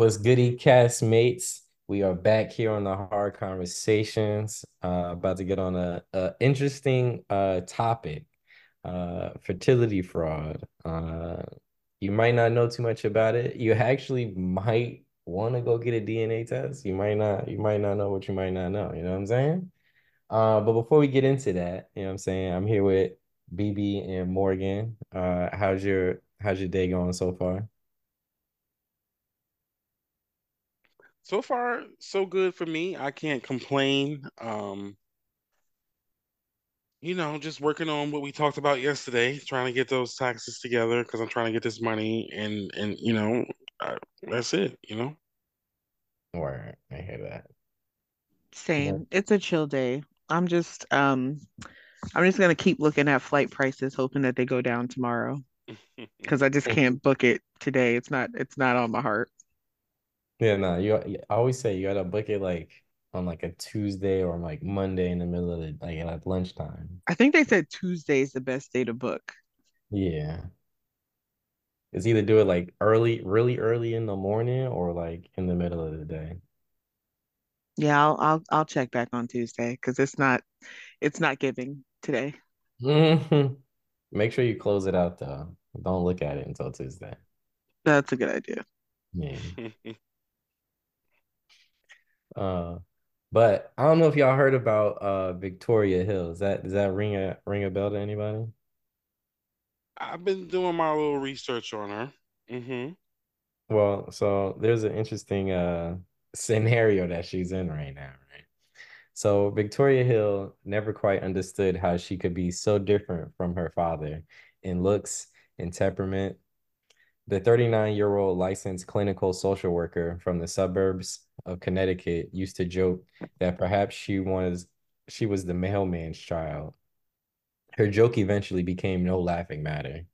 What's goody castmates? We are back here on the hard conversations. Uh, about to get on a, a interesting uh topic, uh, fertility fraud. Uh, you might not know too much about it. You actually might want to go get a DNA test. You might not. You might not know what you might not know. You know what I'm saying? Uh, but before we get into that, you know what I'm saying? I'm here with BB and Morgan. Uh, how's your how's your day going so far? So far, so good for me. I can't complain. Um, you know, just working on what we talked about yesterday, trying to get those taxes together because I'm trying to get this money and and you know, I, that's it, you know. Or I hear that. Same. It's a chill day. I'm just um I'm just gonna keep looking at flight prices, hoping that they go down tomorrow. Because I just can't book it today. It's not it's not on my heart. Yeah, no, you, I always say you gotta book it like on like a Tuesday or like Monday in the middle of the like at lunchtime. I think they said Tuesday is the best day to book. Yeah. It's either do it like early, really early in the morning or like in the middle of the day. Yeah, I'll I'll I'll check back on Tuesday because it's not it's not giving today. Make sure you close it out though. Don't look at it until Tuesday. That's a good idea. Yeah. Uh, but I don't know if y'all heard about uh Victoria Hills. That does that ring a ring a bell to anybody? I've been doing my little research on her. Mm-hmm. Well, so there's an interesting uh scenario that she's in right now, right? So Victoria Hill never quite understood how she could be so different from her father in looks and temperament. The 39-year-old licensed clinical social worker from the suburbs of Connecticut used to joke that perhaps she was she was the mailman's child. Her joke eventually became no laughing matter.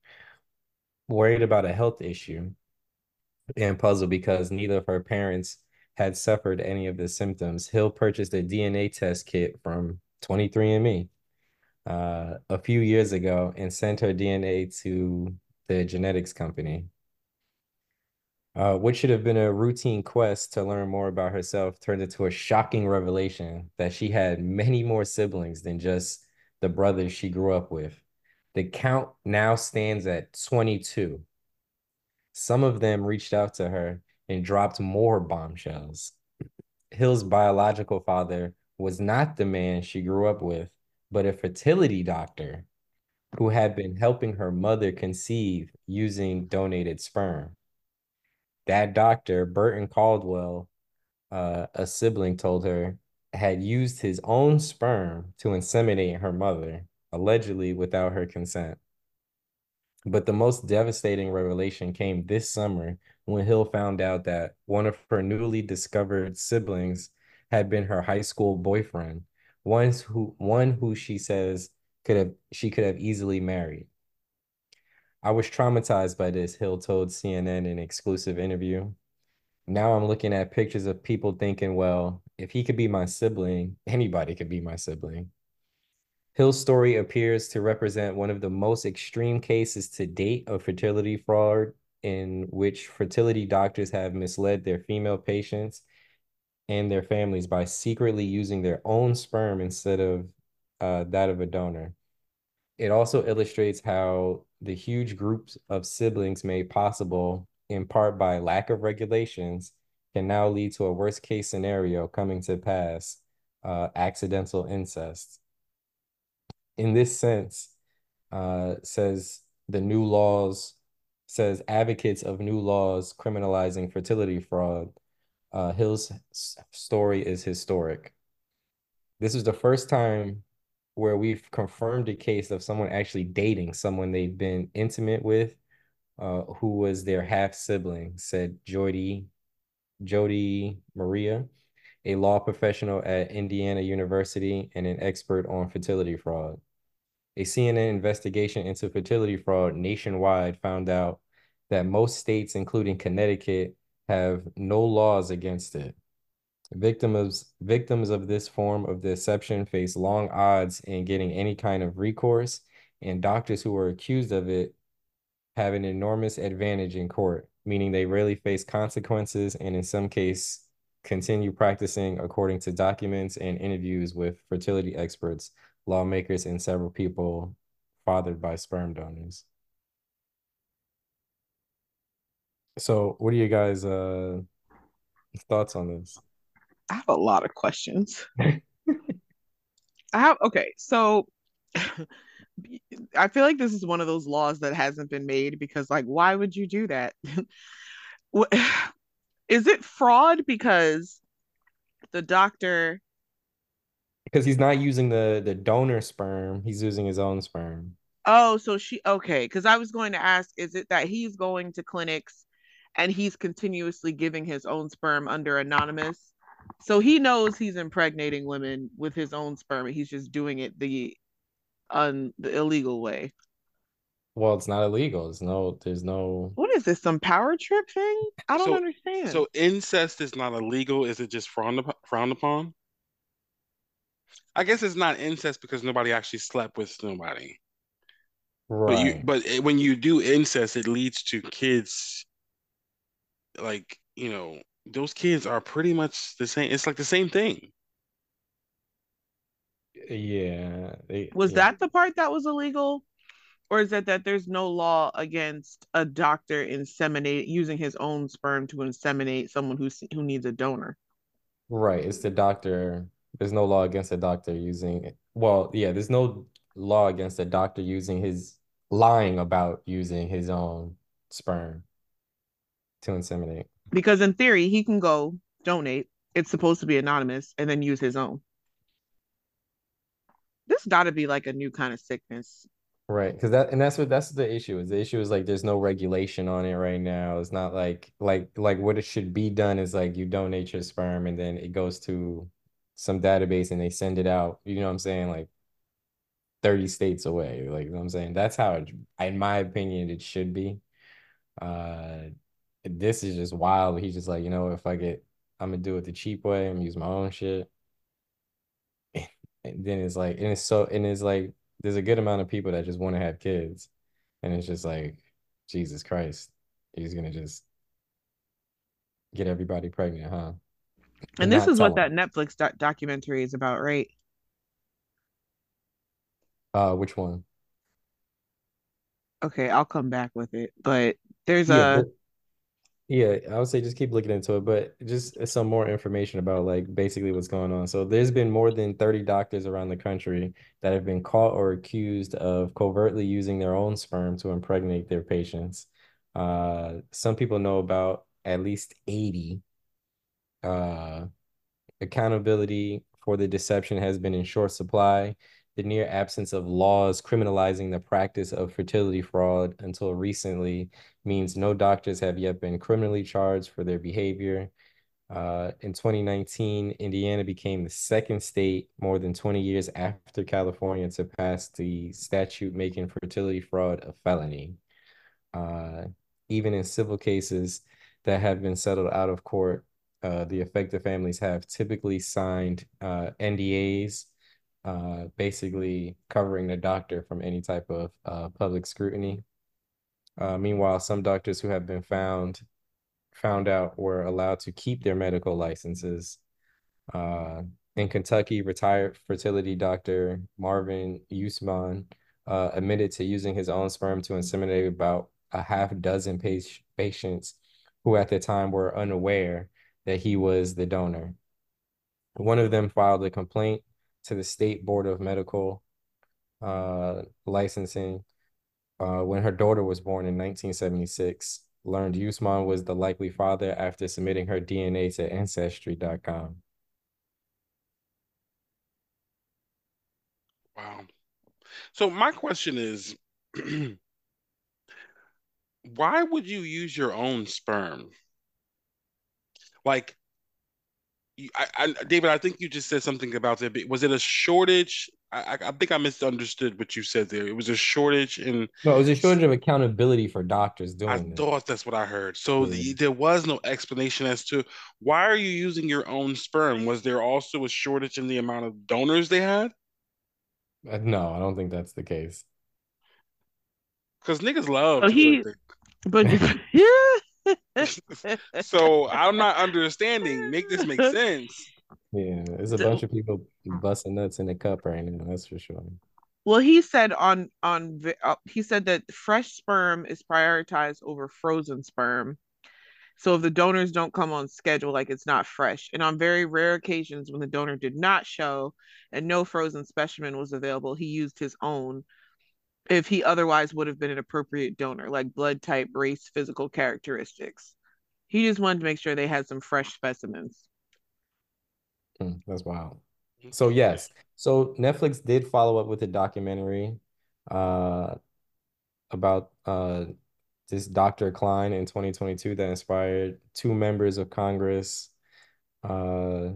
Worried about a health issue and puzzled because neither of her parents had suffered any of the symptoms, Hill purchased a DNA test kit from 23andMe uh, a few years ago and sent her DNA to the genetics company. Uh, what should have been a routine quest to learn more about herself turned into a shocking revelation that she had many more siblings than just the brothers she grew up with. The count now stands at 22. Some of them reached out to her and dropped more bombshells. Hill's biological father was not the man she grew up with, but a fertility doctor who had been helping her mother conceive using donated sperm that doctor, Burton Caldwell, uh, a sibling told her, had used his own sperm to inseminate her mother, allegedly without her consent. But the most devastating revelation came this summer when Hill found out that one of her newly discovered siblings had been her high school boyfriend, one who one who she says could have she could have easily married. I was traumatized by this, Hill told CNN in an exclusive interview. Now I'm looking at pictures of people thinking, well, if he could be my sibling, anybody could be my sibling. Hill's story appears to represent one of the most extreme cases to date of fertility fraud in which fertility doctors have misled their female patients and their families by secretly using their own sperm instead of uh, that of a donor. It also illustrates how the huge groups of siblings made possible in part by lack of regulations can now lead to a worst case scenario coming to pass, uh, accidental incest. In this sense, uh, says the new laws, says advocates of new laws criminalizing fertility fraud, uh, Hill's story is historic. This is the first time where we've confirmed a case of someone actually dating someone they've been intimate with, uh, who was their half sibling, said Jody, Jody Madeira, a law professional at Indiana University and an expert on fertility fraud. A CNN investigation into fertility fraud nationwide found out that most states, including Connecticut, have no laws against it. Victims victims of this form of deception face long odds in getting any kind of recourse, and doctors who are accused of it have an enormous advantage in court, meaning they rarely face consequences and in some case continue practicing according to documents and interviews with fertility experts, lawmakers, and several people fathered by sperm donors. So, what are you guys' uh, thoughts on this? I have a lot of questions. I have okay, so I feel like this is one of those laws that hasn't been made because, like, why would you do that? is it fraud because the doctor because he's not using the the donor sperm he's using his own sperm oh so she okay because i was going to ask is it that he's going to clinics and he's continuously giving his own sperm under anonymous so he knows he's impregnating women with his own sperm he's just doing it the un the illegal way well, it's not illegal. There's no, there's no. What is this? Some power trip thing? I don't so, understand. So incest is not illegal. Is it just frowned upon, frowned upon? I guess it's not incest because nobody actually slept with nobody. Right. But, you, but when you do incest, it leads to kids. Like you know, those kids are pretty much the same. It's like the same thing. Yeah. They, was yeah. that the part that was illegal? or is it that there's no law against a doctor inseminate using his own sperm to inseminate someone who who needs a donor? Right, it's the doctor. There's no law against a doctor using. Well, yeah, there's no law against a doctor using his lying about using his own sperm to inseminate. Because in theory, he can go donate. It's supposed to be anonymous, and then use his own. This got to be like a new kind of sickness Right, because that and that's what that's the issue is. The issue is like there's no regulation on it right now. It's not like like like what it should be done is like you donate your sperm and then it goes to some database and they send it out. You know what I'm saying? Like 30 states away. Like you know what I'm saying? That's how it, in my opinion, it should be. Uh this is just wild. He's just like, you know, if I get I'm gonna do it the cheap way, I'm gonna use my own shit. And then it's like, and it's so, and it's like there's a good amount of people that just want to have kids, and it's just like, Jesus Christ, he's gonna just get everybody pregnant, huh? And, and this is what that Netflix doc- documentary is about, right? Uh, which one? Okay, I'll come back with it. But there's yeah, a yeah, I would say just keep looking into it, but just some more information about like basically what's going on. So there's been more than 30 doctors around the country that have been caught or accused of covertly using their own sperm to impregnate their patients. Uh, some people know about at least 80. Uh, accountability for the deception has been in short supply the near absence of laws criminalizing the practice of fertility fraud until recently means no doctors have yet been criminally charged for their behavior. Uh, in 2019, Indiana became the second state more than 20 years after California to pass the statute making fertility fraud a felony. Uh, even in civil cases that have been settled out of court, uh, the affected families have typically signed uh, NDAs uh, basically covering the doctor from any type of uh, public scrutiny. Uh, meanwhile, some doctors who have been found found out were allowed to keep their medical licenses. Uh, in Kentucky, retired fertility doctor Marvin Yussman uh, admitted to using his own sperm to inseminate about a half dozen patients who at the time were unaware that he was the donor. One of them filed a complaint to the State Board of Medical uh, Licensing uh, when her daughter was born in 1976. Learned Yussman was the likely father after submitting her DNA to Ancestry.com. Wow. So my question is, why would you use your own sperm? Like, I, I, David, I think you just said something about it. Was it a shortage? I, I think I misunderstood what you said there. It was a shortage in. No, it was a shortage of accountability for doctors doing. I this. thought that's what I heard. So the, there was no explanation as to why are you using your own sperm. Was there also a shortage in the amount of donors they had? Uh, no, I don't think that's the case. Because niggas love. he, but yeah, so I'm not understanding. Make this make sense. Yeah, there's a bunch of people busting nuts in a cup right now. That's for sure. Well, he said on on uh, he said that fresh sperm is prioritized over frozen sperm. So if the donors don't come on schedule, like it's not fresh. And on very rare occasions when the donor did not show and no frozen specimen was available, he used his own if he otherwise would have been an appropriate donor, like blood type, race, physical characteristics. He just wanted to make sure they had some fresh specimens. Mm, that's wild. So yes, so Netflix did follow up with a documentary uh about uh this Dr. Cline in 2022 that inspired two members of Congress. Uh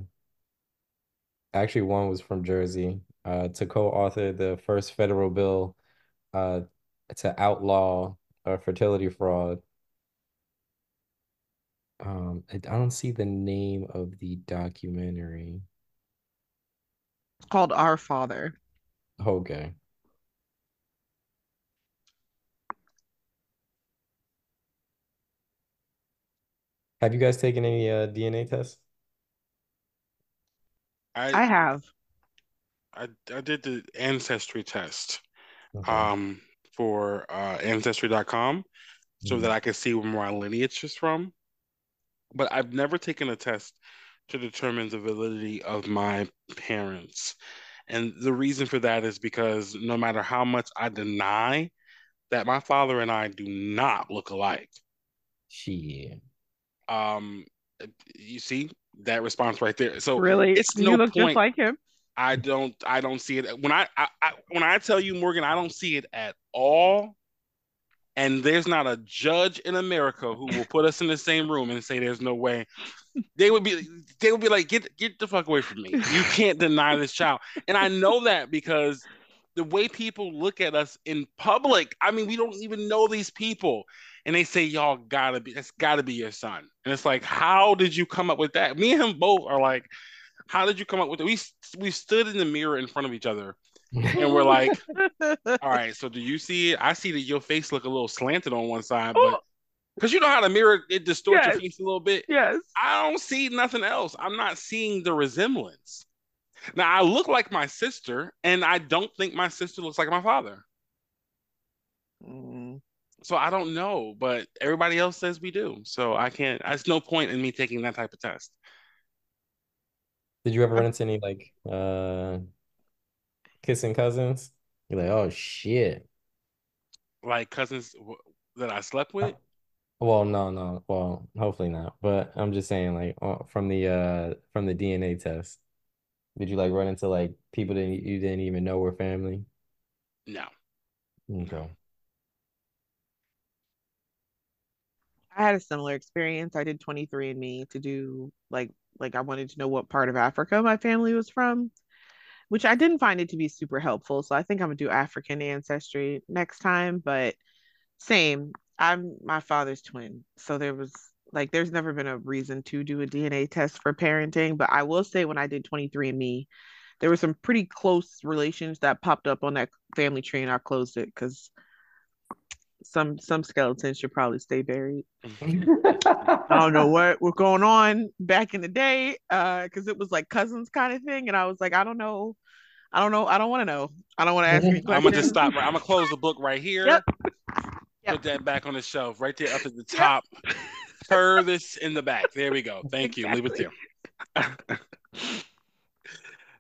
actually one was from Jersey, uh to co-author the first federal bill uh to outlaw uh, fertility fraud. Um, I, I don't see the name of the documentary. It's called Our Father. Okay. Have you guys taken any uh, DNA tests? I I have. I I did the ancestry test okay. um for uh ancestry.com so mm-hmm. that I could see where my lineage is from. But I've never taken a test to determine the validity of my parents. And the reason for that is because no matter how much I deny that my father and I do not look alike. Shit. Um you see that response right there. So really it's no you look point. just like him. I don't I don't see it. When I, I, I when I tell you Morgan, I don't see it at all. And there's not a judge in America who will put us in the same room and say there's no way. They would be they would be like, get get the fuck away from me. You can't deny this child. And I know that because the way people look at us in public, I mean, we don't even know these people. And they say, Y'all gotta be, that's gotta be your son. And it's like, how did you come up with that? Me and him both are like, How did you come up with it? We we stood in the mirror in front of each other and we're like, all right, so do you see it? I see that your face look a little slanted on one side, but because you know how the mirror it distorts yes. your face a little bit. Yes. I don't see nothing else. I'm not seeing the resemblance. Now I look like my sister, and I don't think my sister looks like my father. Mm. So I don't know, but everybody else says we do. So I can't. There's no point in me taking that type of test. Did you ever run into any like uh kissing cousins? You're like, oh shit. Like cousins that I slept with? Well, no, no. Well, hopefully not. But I'm just saying, like, uh, from the uh from the DNA test, did you like run into like people that you didn't even know were family? No. Okay. I had a similar experience. I did 23andMe to do like like I wanted to know what part of Africa my family was from which I didn't find it to be super helpful. So I think I'm gonna do African ancestry next time. But same, I'm my father's twin. So there was like there's never been a reason to do a DNA test for parenting. But I will say when I did 23andMe, there were some pretty close relations that popped up on that family tree and I closed it because some some skeletons should probably stay buried. I don't know what was going on back in the day, uh, because it was like cousins kind of thing, and I was like, I don't know, I don't know, I don't want to know, I don't want to ask you. I'm gonna just stop. I'm gonna close the book right here. Yep. Yep. Put that back on the shelf, right there up at the top, yep. furthest in the back. There we go. Thank you. Leave it there.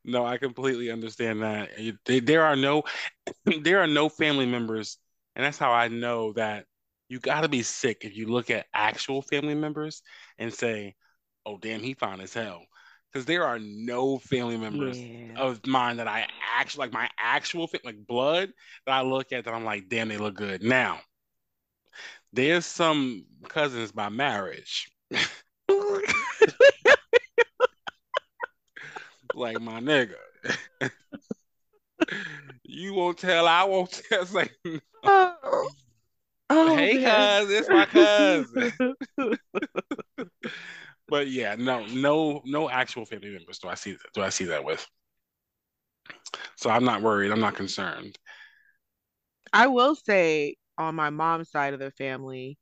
no, I completely understand that. There are no, there are no family members and that's how I know that you got to be sick if you look at actual family members and say, oh, damn, he fine as hell. Because there are no family members yeah. of mine that I actually like my actual thing like blood that I look at that I'm like, damn, they look good. Now, there's some cousins by marriage. like my nigga. you won't tell, I won't tell. Like, oh. Oh, hey, cuz, it's my cousin. but yeah, no, no, no actual family members do I see do I see that with. So I'm not worried. I'm not concerned. I will say on my mom's side of the family,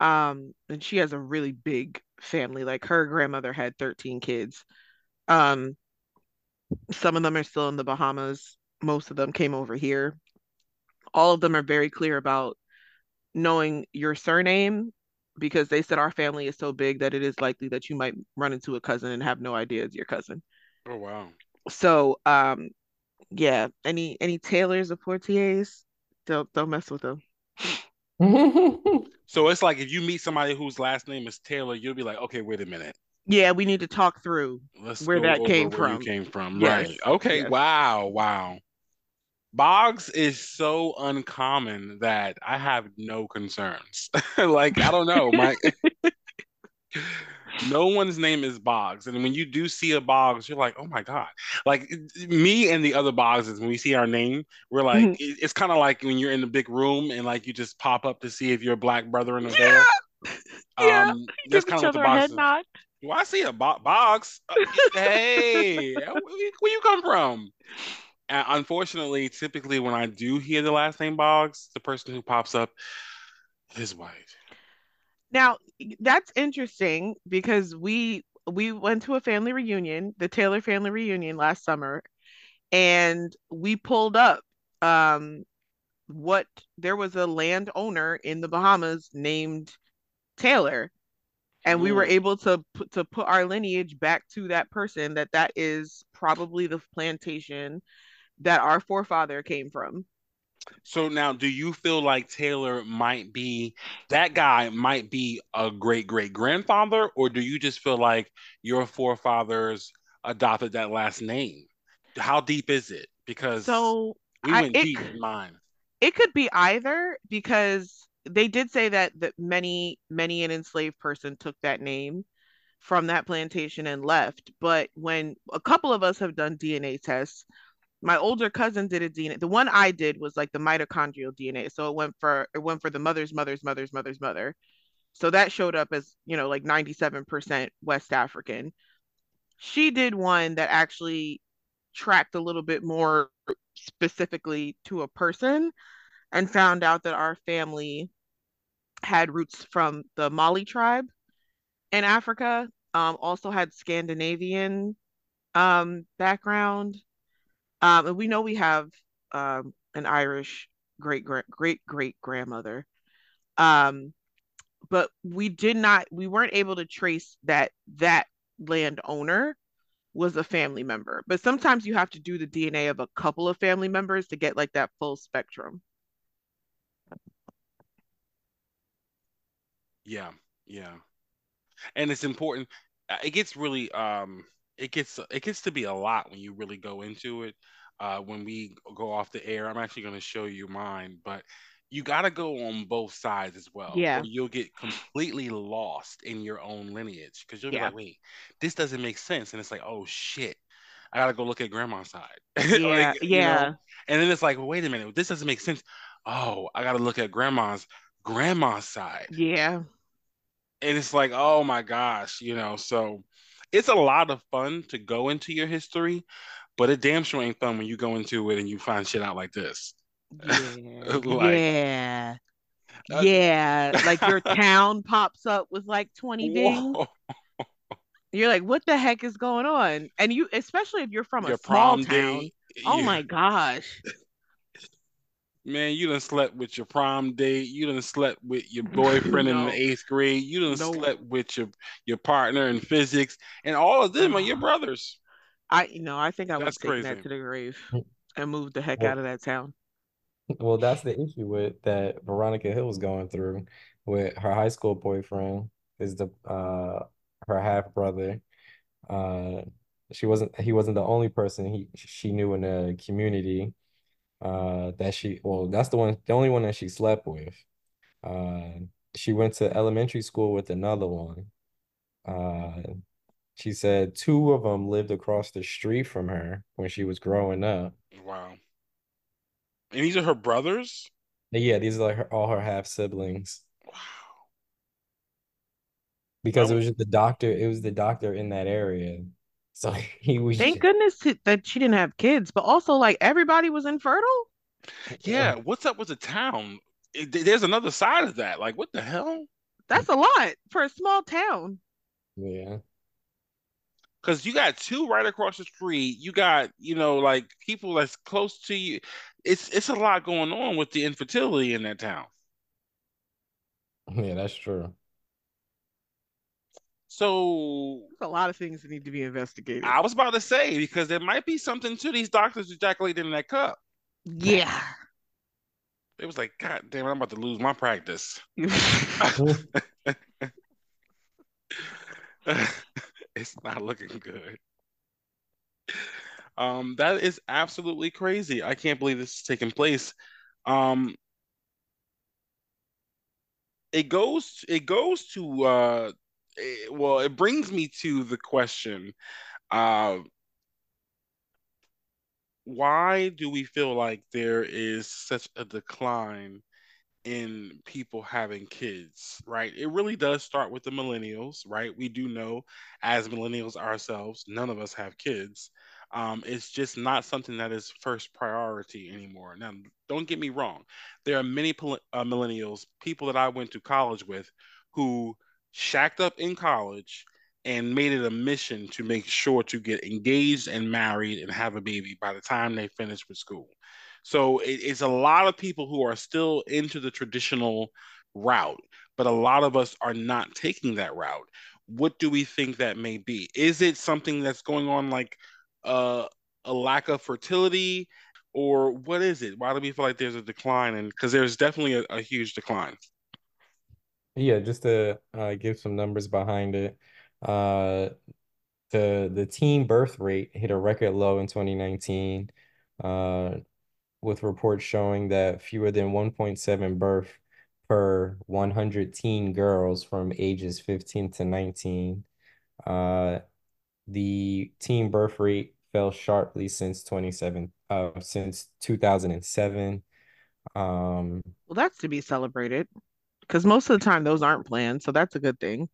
Um, and she has a really big family. Like her grandmother had 13 kids. Um, some of them are still in the Bahamas. Most of them came over here. All of them are very clear about knowing your surname because they said our family is so big that it is likely that you might run into a cousin and have no idea it's your cousin. Oh wow. So um yeah, any any Taylors or Portiers, don't don't mess with them. so it's like if you meet somebody whose last name is Taylor, you'll be like, okay, wait a minute. Yeah, we need to talk through Let's where that came where from. came from, yes. right? Okay, yes. wow, wow. Boggs is so uncommon that I have no concerns. like I don't know, my no one's name is Boggs, and when you do see a Boggs, you're like, oh my god! Like me and the other Boggses, when we see our name, we're like, mm-hmm. it's kind of like when you're in the big room and like you just pop up to see if your black brother in there. Yeah, um, that's kind of what the Boggs. Nod. Well, I see a bo- Boggs. Uh, hey, where you come from? Unfortunately, typically when I do hear the last name Boggs, the person who pops up is white. Now that's interesting because we we went to a family reunion, the Taylor family reunion last summer, and we pulled up um what there was a landowner in the Bahamas named Taylor and we were able to put to put our lineage back to that person that that is probably the plantation that our forefather came from. So now, do you feel like Taylor might be that guy? Might be a great great grandfather, or do you just feel like your forefathers adopted that last name? How deep is it? Because so we went I, deep in mine. It could be either because they did say that that many many an enslaved person took that name from that plantation and left. But when a couple of us have done DNA tests, my older cousin did a DNA. The one I did was like the mitochondrial DNA. So it went for it went for the mother's mother's mother's mother's mother. So that showed up as, you know, like 97% West African. She did one that actually tracked a little bit more specifically to a person and found out that our family had roots from the Mali tribe in Africa, um, also had Scandinavian um, background um, and we know we have um, an Irish great great great grandmother. Um, but we did not we weren't able to trace that that landowner was a family member. But sometimes you have to do the DNA of a couple of family members to get like that full spectrum. Yeah, yeah. And it's important. Uh, it gets really um it gets it gets to be a lot when you really go into it. Uh, when we go off the air, I'm actually going to show you mine, but you got to go on both sides as well. Yeah, you'll get completely lost in your own lineage because you'll yeah. be like, "Wait, this doesn't make sense," and it's like, "Oh shit." I gotta go look at grandma's side. Yeah, like, yeah. Know? And then it's like, well, wait a minute, this doesn't make sense. Oh, I gotta look at grandma's grandma's side. Yeah. And it's like, oh my gosh, you know, so it's a lot of fun to go into your history, but it damn sure ain't fun when you go into it and you find shit out like this. Yeah. like, yeah. Uh, yeah. like your town pops up with like 20 dings. You're like, what the heck is going on? And you, especially if you're from your a small town. Day, oh yeah. my gosh. Man, you done slept with your prom date. You done slept with your boyfriend no. in the eighth grade. You done no. slept with your your partner in physics, and all of them are your brothers. I, you know, I think I would take that to the grave and move the heck well, out of that town. Well, that's the issue with that Veronica Hill was going through with her high school boyfriend is the uh her half brother. Uh, she wasn't he wasn't the only person he she knew in the community uh, that she well that's the one the only one that she slept with. Uh, she went to elementary school with another one. Uh, she said two of them lived across the street from her when she was growing up. Wow. And these are her brothers? Yeah, these are like her, all her half siblings. Wow. Because it was just the doctor, it was the doctor in that area so he was. Thank goodness that she didn't have kids, but also like everybody was infertile. Yeah, what's up with the town? There's another side of that. Like, what the hell? That's a lot for a small town. Yeah. Cause you got two right across the street. You got, you know, like people that's close to you. It's it's a lot going on with the infertility in that town. Yeah, that's true. So There's a lot of things that need to be investigated. I was about to say because there might be something to these doctors ejaculating in that cup. Yeah. It was like, God damn it, I'm about to lose my practice. it's not looking good. Um, that is absolutely crazy. I can't believe this is taking place. Um, it goes it goes to uh it, well it brings me to the question uh why do we feel like there is such a decline in people having kids, right? It really does start with the millennials, right? We do know as millennials ourselves, none of us have kids. Um, it's just not something that is first priority anymore. Now, don't get me wrong. There are many uh, millennials, people that I went to college with, who shacked up in college and made it a mission to make sure to get engaged and married and have a baby by the time they finish with school. So it, it's a lot of people who are still into the traditional route, but a lot of us are not taking that route. What do we think that may be? Is it something that's going on like uh, a lack of fertility, or what is it? Why do we feel like there's a decline? And because there's definitely a, a, huge decline. Yeah, just to uh, give some numbers behind it, uh, the the teen birth rate hit a record low in 2019. Uh, with reports showing that fewer than 1.7 birth per 100 teen girls from ages 15 to 19. Uh, the teen birth rate fell sharply since 27 uh since 2007. Um, well, that's to be celebrated because most of the time those aren't planned, so that's a good thing.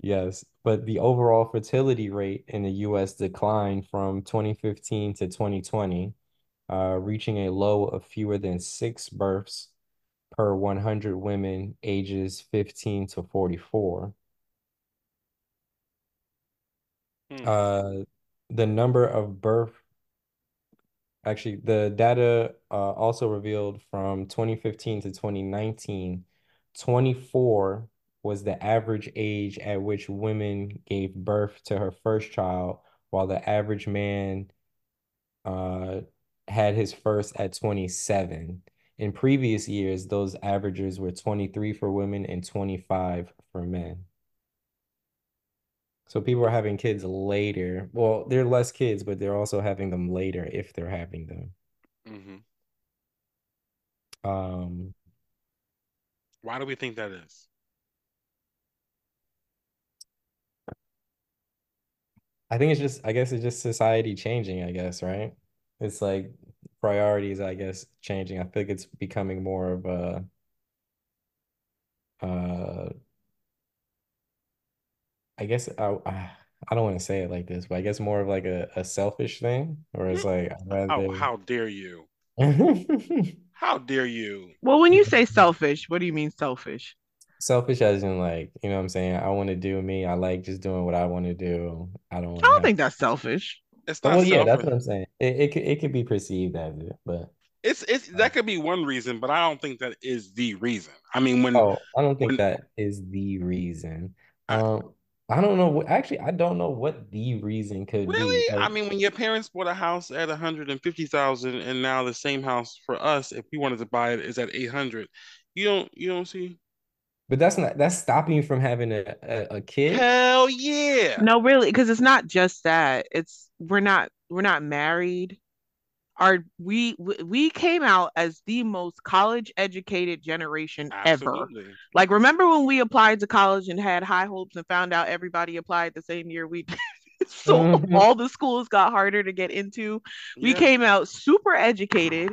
Yes, but the overall fertility rate in the US declined from 2015 to 2020 uh, reaching a low of fewer than six births per 100 women ages 15 to 44. Hmm. Uh, the number of birth, actually, the data uh, also revealed from 2015 to 2019, 24 was the average age at which women gave birth to her first child, while the average man uh, had his first at 27. In previous years, those averages were 23 for women and 25 for men. So people are having kids later. Well, they're less kids, but they're also having them later if they're having them. Mm-hmm. Um, why do we think that is? I think it's just, I guess it's just society changing, I guess, right? It's like priorities, I guess, changing. I think it's becoming more of a I guess I I don't want to say it like this, but I guess more of like a, a selfish thing, or it's like I'd rather... oh, how dare you? how dare you? Well, when you say selfish, what do you mean selfish? Selfish as in like, you know what I'm saying? I want to do me. I like just doing what I want to do. I don't I don't think that's selfish. It's not. Well, yeah, that's what I'm saying. It, it could it could be perceived as it, but it's it's that could be one reason, but I don't think that is the reason. I mean, when oh, I don't think when, that is the reason. Um, I don't know. Actually, I don't know what the reason could really? be. Like, I mean, when your parents bought a house at one hundred and fifty thousand, and now the same house for us, if we wanted to buy it, is at eight hundred. You don't you don't see but that's not that's stopping you from having a, a, a kid. Hell yeah. No, really, because it's not just that. It's we're not we're not married. Our we we came out as the most college educated generation Absolutely. ever. Like remember when we applied to college and had high hopes and found out everybody applied the same year we so mm-hmm. all the schools got harder to get into. We yeah. came out super educated.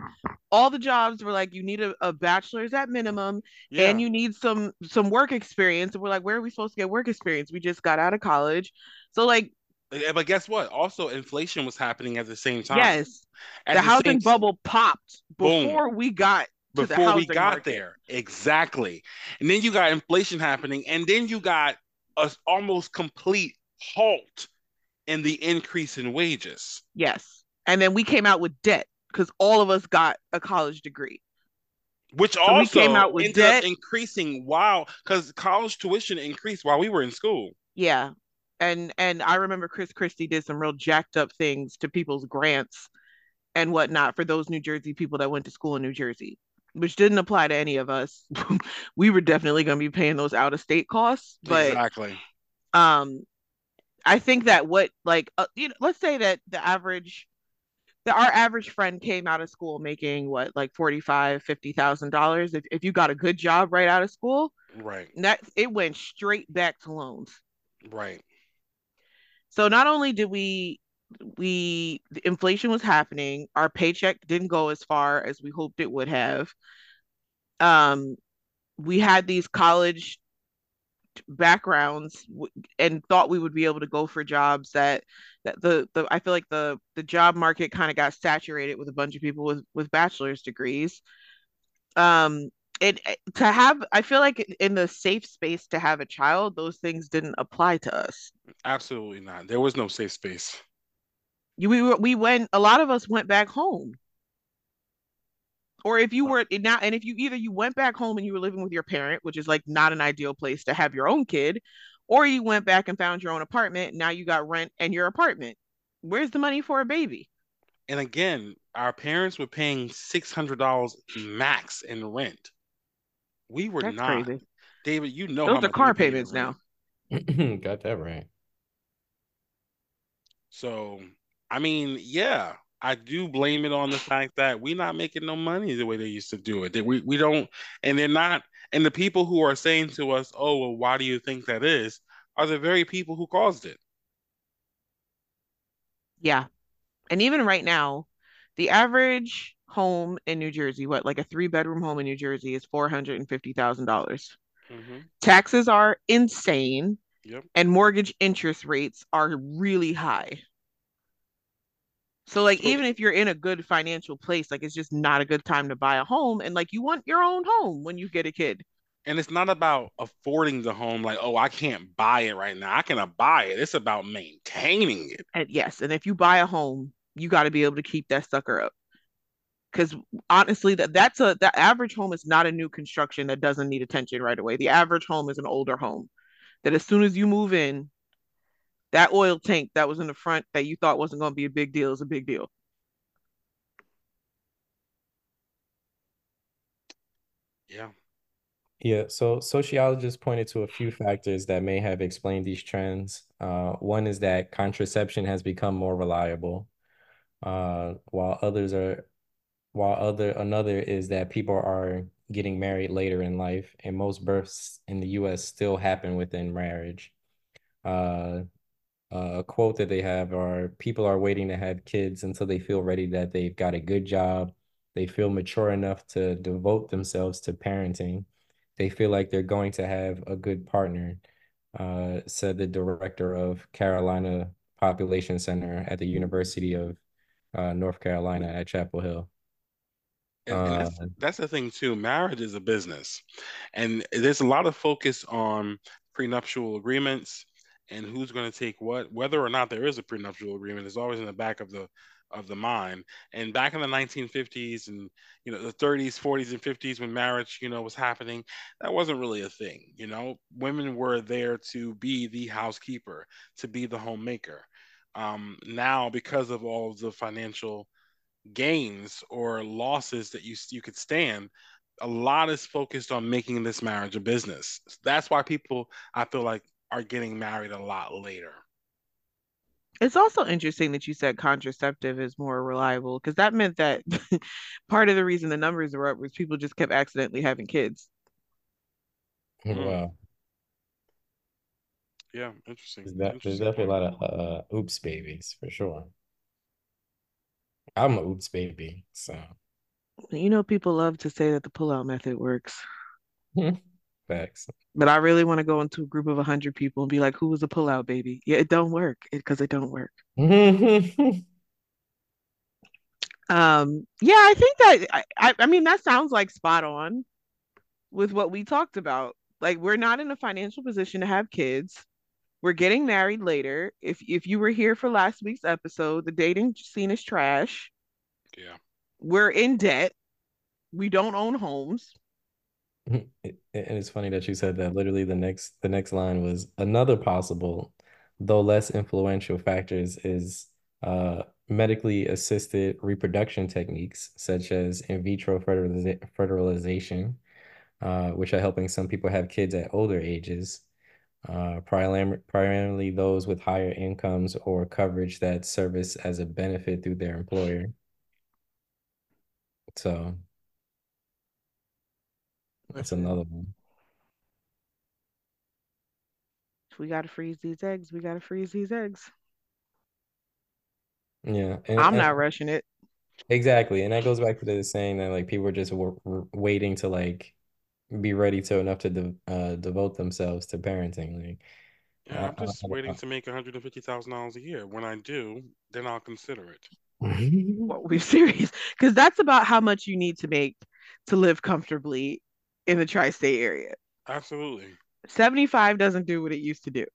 All the jobs were like, you need a, a bachelor's at minimum, yeah. and you need some some work experience. And we're like, where are we supposed to get work experience? We just got out of college, so like. Eh, but guess what? Also, inflation was happening at the same time. Yes, at the, the housing bubble popped before Boom. we got before we got market. there. Exactly. And then you got inflation happening, and then you got a almost complete halt in the increase in wages. Yes. And then we came out with debt because all of us got a college degree. Which so also came out with ended debt. up increasing while because college tuition increased while we were in school. Yeah. And and I remember Chris Christie did some real jacked up things to people's grants and whatnot for those New Jersey people that went to school in New Jersey, which didn't apply to any of us. we were definitely going to be paying those out of state costs. But exactly. Um, I think that what like uh, you know, let's say that the average that our average friend came out of school making what like 45 50,000 dollars if if you got a good job right out of school right that it went straight back to loans right so not only did we we inflation was happening our paycheck didn't go as far as we hoped it would have um we had these college backgrounds and thought we would be able to go for jobs that that the the I feel like the the job market kind of got saturated with a bunch of people with with bachelor's degrees. Um it to have I feel like in the safe space to have a child those things didn't apply to us. Absolutely not. There was no safe space. You, we we went a lot of us went back home or if you uh. were now and if you either you went back home and you were living with your parent which is like not an ideal place to have your own kid or you went back and found your own apartment now you got rent and your apartment where's the money for a baby and again our parents were paying $600 max in rent we were That's not crazy. david you know those are car payments now got that right so i mean yeah I do blame it on the fact that we're not making no money the way they used to do it. That we we don't, and they're not. And the people who are saying to us, "Oh, well, why do you think that is?" are the very people who caused it. Yeah, and even right now, the average home in New Jersey, what like a three bedroom home in New Jersey, is four hundred and fifty thousand dollars. Mm-hmm. Taxes are insane, yep. and mortgage interest rates are really high. So like even if you're in a good financial place, like it's just not a good time to buy a home and like you want your own home when you get a kid. And it's not about affording the home like, oh, I can't buy it right now. I cannot buy it. It's about maintaining it. And yes, and if you buy a home, you got to be able to keep that sucker up. Cuz honestly, that that's a the average home is not a new construction that doesn't need attention right away. The average home is an older home that as soon as you move in, that oil tank that was in the front that you thought wasn't going to be a big deal is a big deal. Yeah. Yeah, so sociologists pointed to a few factors that may have explained these trends. Uh, one is that contraception has become more reliable, uh, while others are, while other another is that people are getting married later in life, and most births in the U.S. still happen within marriage. Uh, a quote that they have are people are waiting to have kids until they feel ready that they've got a good job they feel mature enough to devote themselves to parenting they feel like they're going to have a good partner uh, said the director of carolina population center at the university of uh, north carolina at chapel hill and, and that's, uh, that's the thing too marriage is a business and there's a lot of focus on prenuptial agreements and who's going to take what, whether or not there is a prenuptial agreement, is always in the back of the of the mind. And back in the 1950s and you know the 30s, 40s, and 50s, when marriage you know was happening, that wasn't really a thing. You know, women were there to be the housekeeper, to be the homemaker. Um, now, because of all of the financial gains or losses that you you could stand, a lot is focused on making this marriage a business. That's why people, I feel like, are getting married a lot later. It's also interesting that you said contraceptive is more reliable because that meant that part of the reason the numbers were up was people just kept accidentally having kids. Hmm. Wow. Yeah, interesting. There's, that, interesting there's definitely a lot of uh, oops babies for sure. I'm a oops baby, so. You know, people love to say that the pullout method works. Facts. But I really want to go into a group of 100 people and be like, who was a pullout baby? Yeah, it don't work because it, it, don't work. Um, yeah, I think that I, I mean that sounds like spot on with what we talked about. Like we're not in a financial position to have kids. We're getting married later. If if you were here for last week's episode, the dating scene is trash. Yeah. We're in debt. We don't own homes. and it's funny that you said that. Literally, the next the next line was another possible, though less influential factors is uh, medically assisted reproduction techniques such as in vitro fertilization, uh, which are helping some people have kids at older ages, uh, primarily, primarily those with higher incomes or coverage that service as a benefit through their employer. So that's another one. we got to freeze these eggs. We got to freeze these eggs. Yeah, and, I'm not rushing it. Exactly, and that goes back to the saying that like people are just waiting to like be ready to enough to de- uh, devote themselves to parenting. Like, yeah, I'm just waiting to make one hundred and fifty thousand dollars a year. When I do, then I'll consider it. well, we're serious because that's about how much you need to make to live comfortably in the tri-state area. Absolutely. 75 doesn't do what it used to do.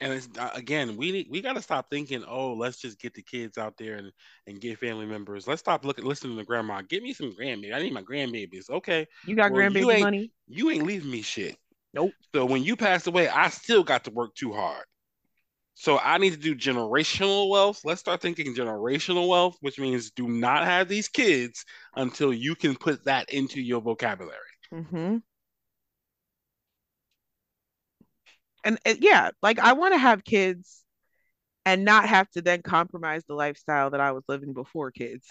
And it's uh, again, we we got to stop thinking, oh, let's just get the kids out there and, and get family members. Let's stop looking, listening to grandma. Give me some grandbabies. I need my grandbabies. Okay, you got well, grandbaby you money. You ain't leaving me shit. Nope. So when you pass away, I still got to work too hard. So I need to do generational wealth. Let's start thinking generational wealth, which means do not have these kids until you can put that into your vocabulary. Mm-hmm. And uh, yeah, like I want to have kids and not have to then compromise the lifestyle that I was living before kids.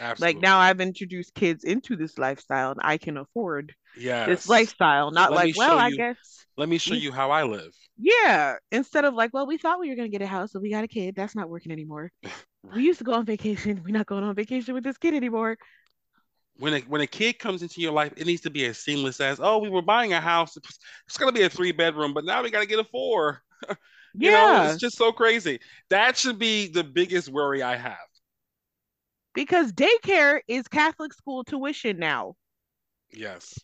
Absolutely. Like now I've introduced kids into this lifestyle and I can afford yes. this lifestyle. Not let like, well, you, I guess let me show you how I live. Yeah. Instead of like, well, we thought we were gonna get a house, so we got a kid. That's not working anymore. we used to go on vacation. We're not going on vacation with this kid anymore. When a when a kid comes into your life, it needs to be as seamless as, oh, we were buying a house. It's gonna be a three bedroom, but now we gotta get a four. you yeah. know, it's just so crazy. That should be the biggest worry I have because daycare is Catholic school tuition now. Yes.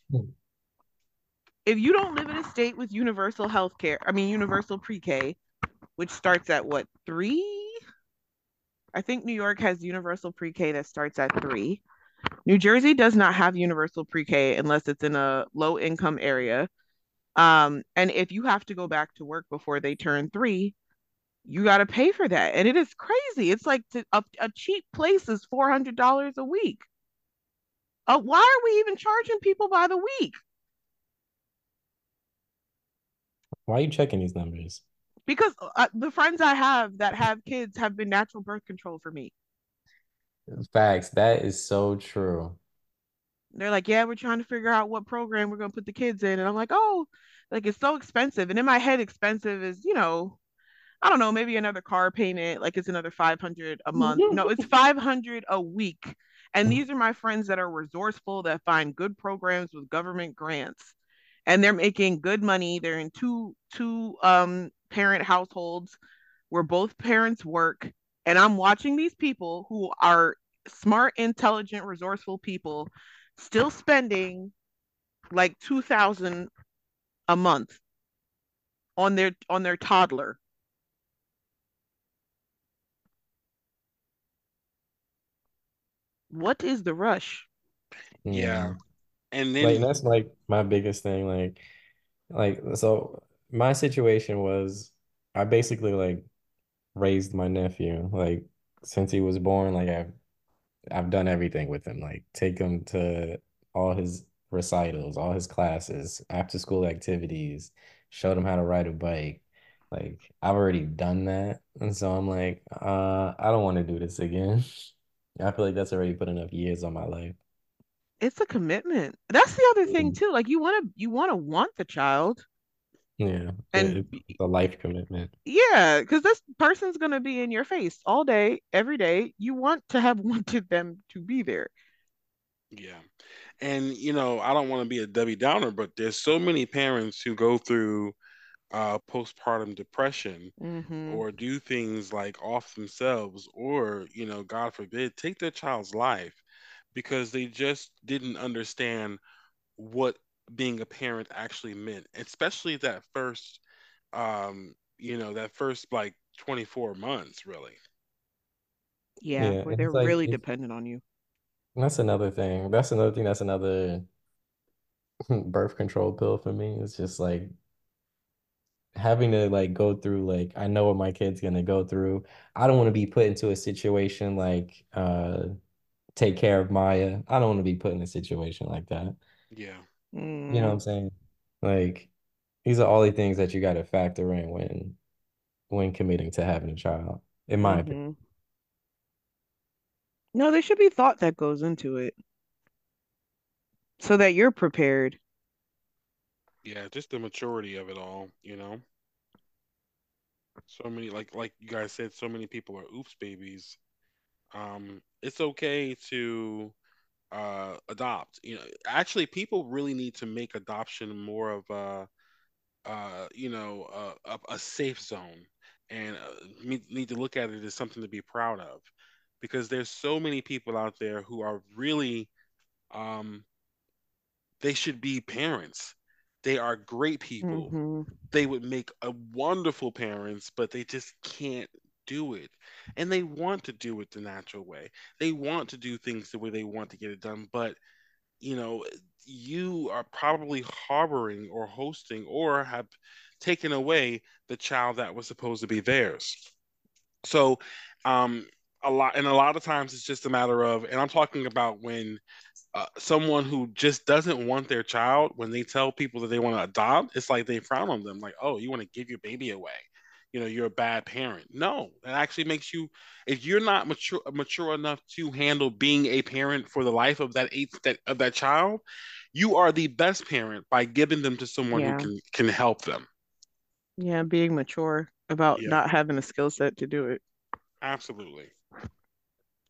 If you don't live in a state with universal health care, I mean, universal pre K, which starts at what, three? I think New York has universal pre K that starts at three. New Jersey does not have universal pre K unless it's in a low income area. Um, and if you have to go back to work before they turn three, you got to pay for that. And it is crazy. It's like to, a, a cheap place is $400 a week. Uh, why are we even charging people by the week? Why are you checking these numbers? Because uh, the friends I have that have kids have been natural birth control for me. Facts. That is so true. They're like, yeah, we're trying to figure out what program we're going to put the kids in. And I'm like, oh, like it's so expensive. And in my head, expensive is, you know, I don't know, maybe another car payment, like it's another 500 a month. no, it's 500 a week. And these are my friends that are resourceful that find good programs with government grants. And they're making good money. They're in two two um parent households where both parents work. And I'm watching these people who are smart, intelligent, resourceful people still spending like 2000 a month on their on their toddler what is the rush? Yeah. And then like that's like my biggest thing. Like like so my situation was I basically like raised my nephew like since he was born like I've I've done everything with him like take him to all his recitals all his classes after school activities showed him how to ride a bike like I've already done that and so I'm like uh I don't want to do this again I feel like that's already put enough years on my life. It's a commitment. That's the other thing too. Like you want to you want to want the child. Yeah. And it's a life commitment. Yeah, because this person's gonna be in your face all day, every day. You want to have wanted them to be there. Yeah. And you know, I don't want to be a Debbie Downer, but there's so many parents who go through uh, postpartum depression mm-hmm. or do things like off themselves or, you know, God forbid, take their child's life because they just didn't understand what being a parent actually meant, especially that first, um, you know, that first like 24 months, really. Yeah, yeah where they're like, really dependent on you. That's another thing. That's another thing. That's another birth control pill for me. It's just like having to like go through like I know what my kid's gonna go through. I don't want to be put into a situation like uh take care of Maya. I don't want to be put in a situation like that. Yeah. Mm. You know what I'm saying? Like these are all the things that you got to factor in when when committing to having a child, in my mm-hmm. opinion. No, there should be thought that goes into it so that you're prepared. Yeah, just the maturity of it all, you know. So many like like you guys said, so many people are oops babies. Um, it's okay to uh adopt. You know, actually people really need to make adoption more of a uh, you know, uh, a, a safe zone and uh, need to look at it as something to be proud of because there's so many people out there who are really um they should be parents they are great people mm-hmm. they would make a wonderful parents but they just can't do it. And they want to do it the natural way. They want to do things the way they want to get it done but you know you are probably harboring or hosting or have taken away the child that was supposed to be theirs. So um a lot and a lot of times it's just a matter of and i'm talking about when uh, someone who just doesn't want their child when they tell people that they want to adopt it's like they frown on them like oh you want to give your baby away you know you're a bad parent. No it actually makes you if you're not mature mature enough to handle being a parent for the life of that eight that of that child you are the best parent by giving them to someone yeah. who can can help them. Yeah being mature about yeah. not having the skill set to do it. Absolutely.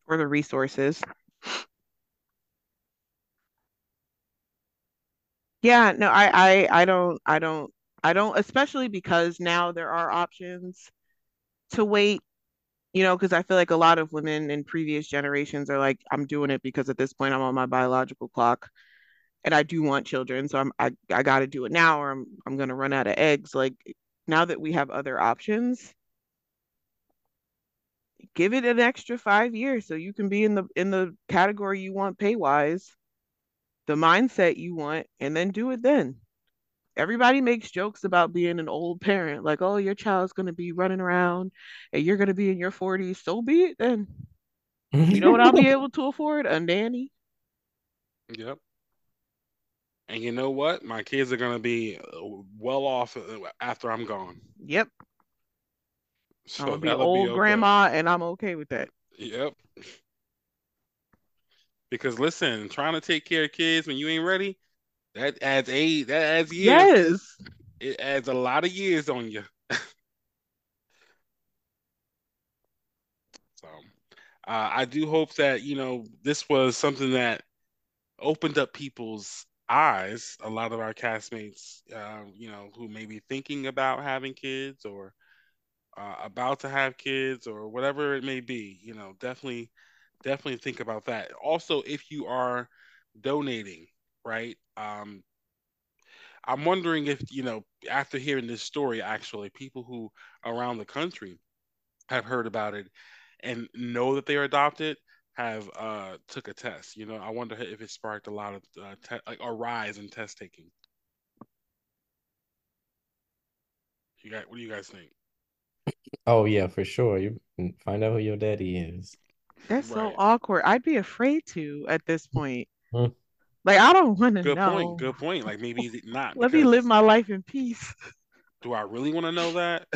Or the resources. Yeah no I, I i don't i don't I don't, especially because now there are options to wait, you know, because I feel like a lot of women in previous generations are like, I'm doing it because at this point I'm on my biological clock and I do want children. So I'm, I, I got to do it now or I'm, I'm going to run out of eggs. Like now that we have other options, give it an extra five years so you can be in the, in the category you want pay wise, the mindset you want, and then do it then everybody makes jokes about being an old parent like oh your child's going to be running around and you're going to be in your 40s so be it then. You know what i'll be able to afford? A nanny. Yep. And you know what? My kids are going to be uh, well off uh, after i'm gone. Yep. So i'll be old be okay. grandma and i'm okay with that. Yep. Because listen trying to take care of kids when you ain't ready that adds eight. That adds years. Yes. It adds a lot of years on you. so, uh, I do hope that you know this was something that opened up people's eyes. A lot of our castmates, uh, you know, who may be thinking about having kids or uh, about to have kids or whatever it may be. You know, definitely, definitely think about that. Also, if you are donating right? Um, I'm wondering if you know after hearing this story, actually, people who around the country have heard about it and know that they're adopted have uh took a test. You know, I wonder if it sparked a lot of uh, te- like a rise in test taking. You guys, what do you guys think? Oh yeah, for sure. You find out who your daddy is. That's right. so awkward. I'd be afraid to at this point. Hmm. Like I don't want to know. Good point. Good point. Like maybe not. Let me live my life in peace. Do I really want to know that?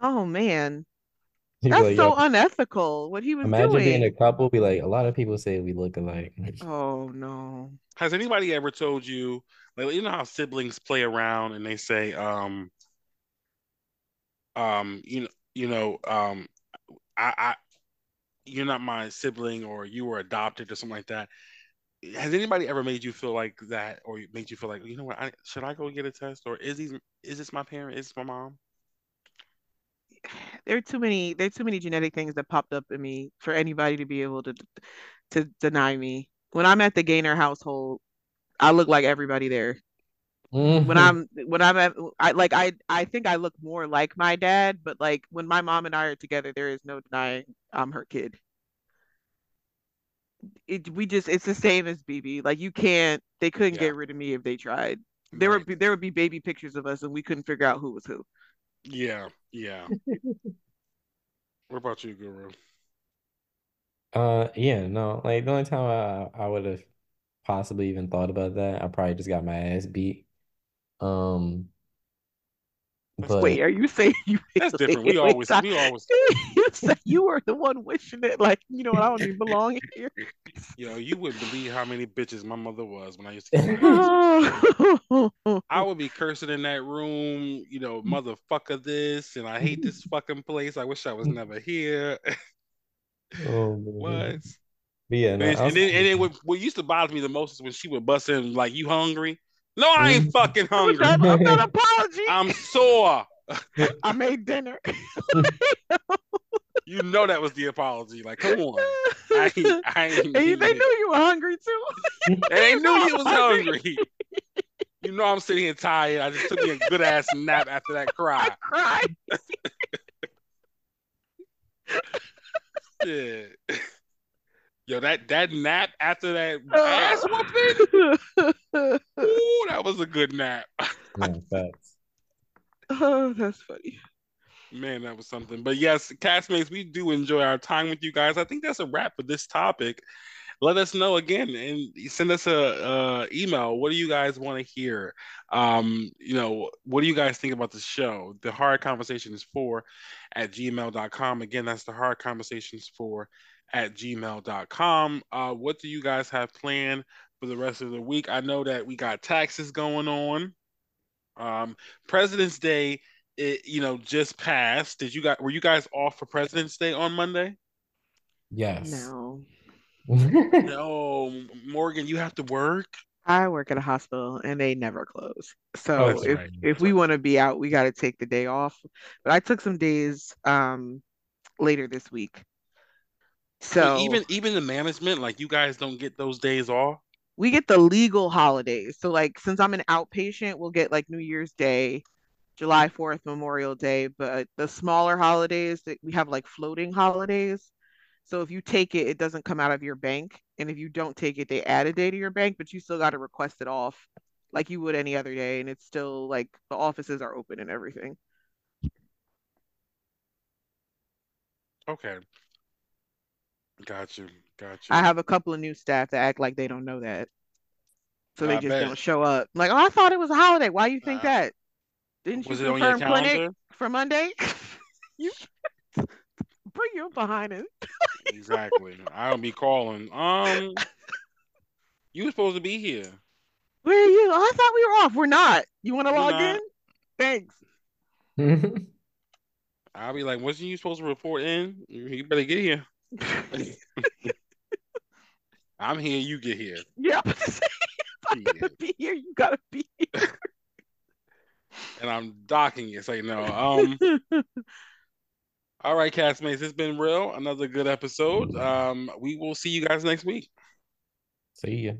oh man. He'd That's like, so unethical. What he was doing. imagine doing. being a couple. Be like, a lot of people say we look alike. Oh no. Has anybody ever told you, like, you know how siblings play around and they say, um, um, you know, you know, um, I, I, you're not my sibling, or you were adopted, or something like that has anybody ever made you feel like that, or made you feel like you know what? I, should I go get a test, or is these is this my parent? Is this my mom? There are too many. There are too many genetic things that popped up in me for anybody to be able to to deny me. When I'm at the Gainer household, I look like everybody there. Mm-hmm. When I'm when I'm at I like I I think I look more like my dad, but like when my mom and I are together, there is no denying I'm her kid it we just it's the same as BB. Like you can't they couldn't yeah. get rid of me if they tried. There right. would be there would be baby pictures of us and we couldn't figure out who was who. Yeah, yeah. what about you, Guru? Uh yeah, no, like the only time I I would have possibly even thought about that, I probably just got my ass beat. Um but wait, are you saying you? That's different. We always, we always. you you were the one wishing it, like you know, I don't even belong here. Yo, you wouldn't believe how many bitches my mother was when I used to. I would be cursing in that room, you know, motherfucker this, and I hate this fucking place. I wish I was never here. oh, what? yeah, no, and, and, then and then what, what used to bother me the most is when she would bust in like, "You hungry?" No, I ain't mm. fucking hungry. I'm not apology. I'm sore. I made dinner. You know that was the apology. Like, come on. I ain't, I ain't they knew you were hungry too. they knew you was hungry. You know I'm sitting here tired. I just took me a good ass nap after that cry. I cried. Shit. Yo, that that nap after that uh, ass whooping. Ooh, that was a good nap. Man, facts. Oh, that's funny. Man, that was something. But yes, castmates, we do enjoy our time with you guys. I think that's a wrap for this topic. Let us know again and send us a, a email. What do you guys want to hear? Um, you know, what do you guys think about the show? The hard conversation is for at gmail.com. Again, that's the hard conversations for at gmail.com. Uh, what do you guys have planned for the rest of the week? I know that we got taxes going on. Um, President's Day, it, you know, just passed. Did you guys were you guys off for President's Day on Monday? Yes. No. no, Morgan, you have to work. I work at a hospital and they never close. So oh, if right. if we want to be out, we got to take the day off. But I took some days um later this week. So even even the management, like you guys don't get those days off. We get the legal holidays. So like since I'm an outpatient, we'll get like New Year's Day, July 4th, Memorial Day, but the smaller holidays that we have like floating holidays. So if you take it, it doesn't come out of your bank. And if you don't take it, they add a day to your bank, but you still got to request it off like you would any other day. And it's still like the offices are open and everything. Okay. Got you. Got you. I have a couple of new staff that act like they don't know that. So they I just bet. don't show up. Like, oh, I thought it was a holiday. Why do you think uh, that? Didn't you confirm clinic for Monday? you bring your behind it. exactly. I don't be calling. Um, you were supposed to be here. Where are you? Oh, I thought we were off. We're not. You want to log not. in? Thanks. I'll be like, wasn't you supposed to report in? You better get here. I'm here. You get here. Yeah. I'm gonna be here. You gotta be here. And I'm docking you. Say no. Um. all right, castmates. It's been real. Another good episode. Um. We will see you guys next week. See ya.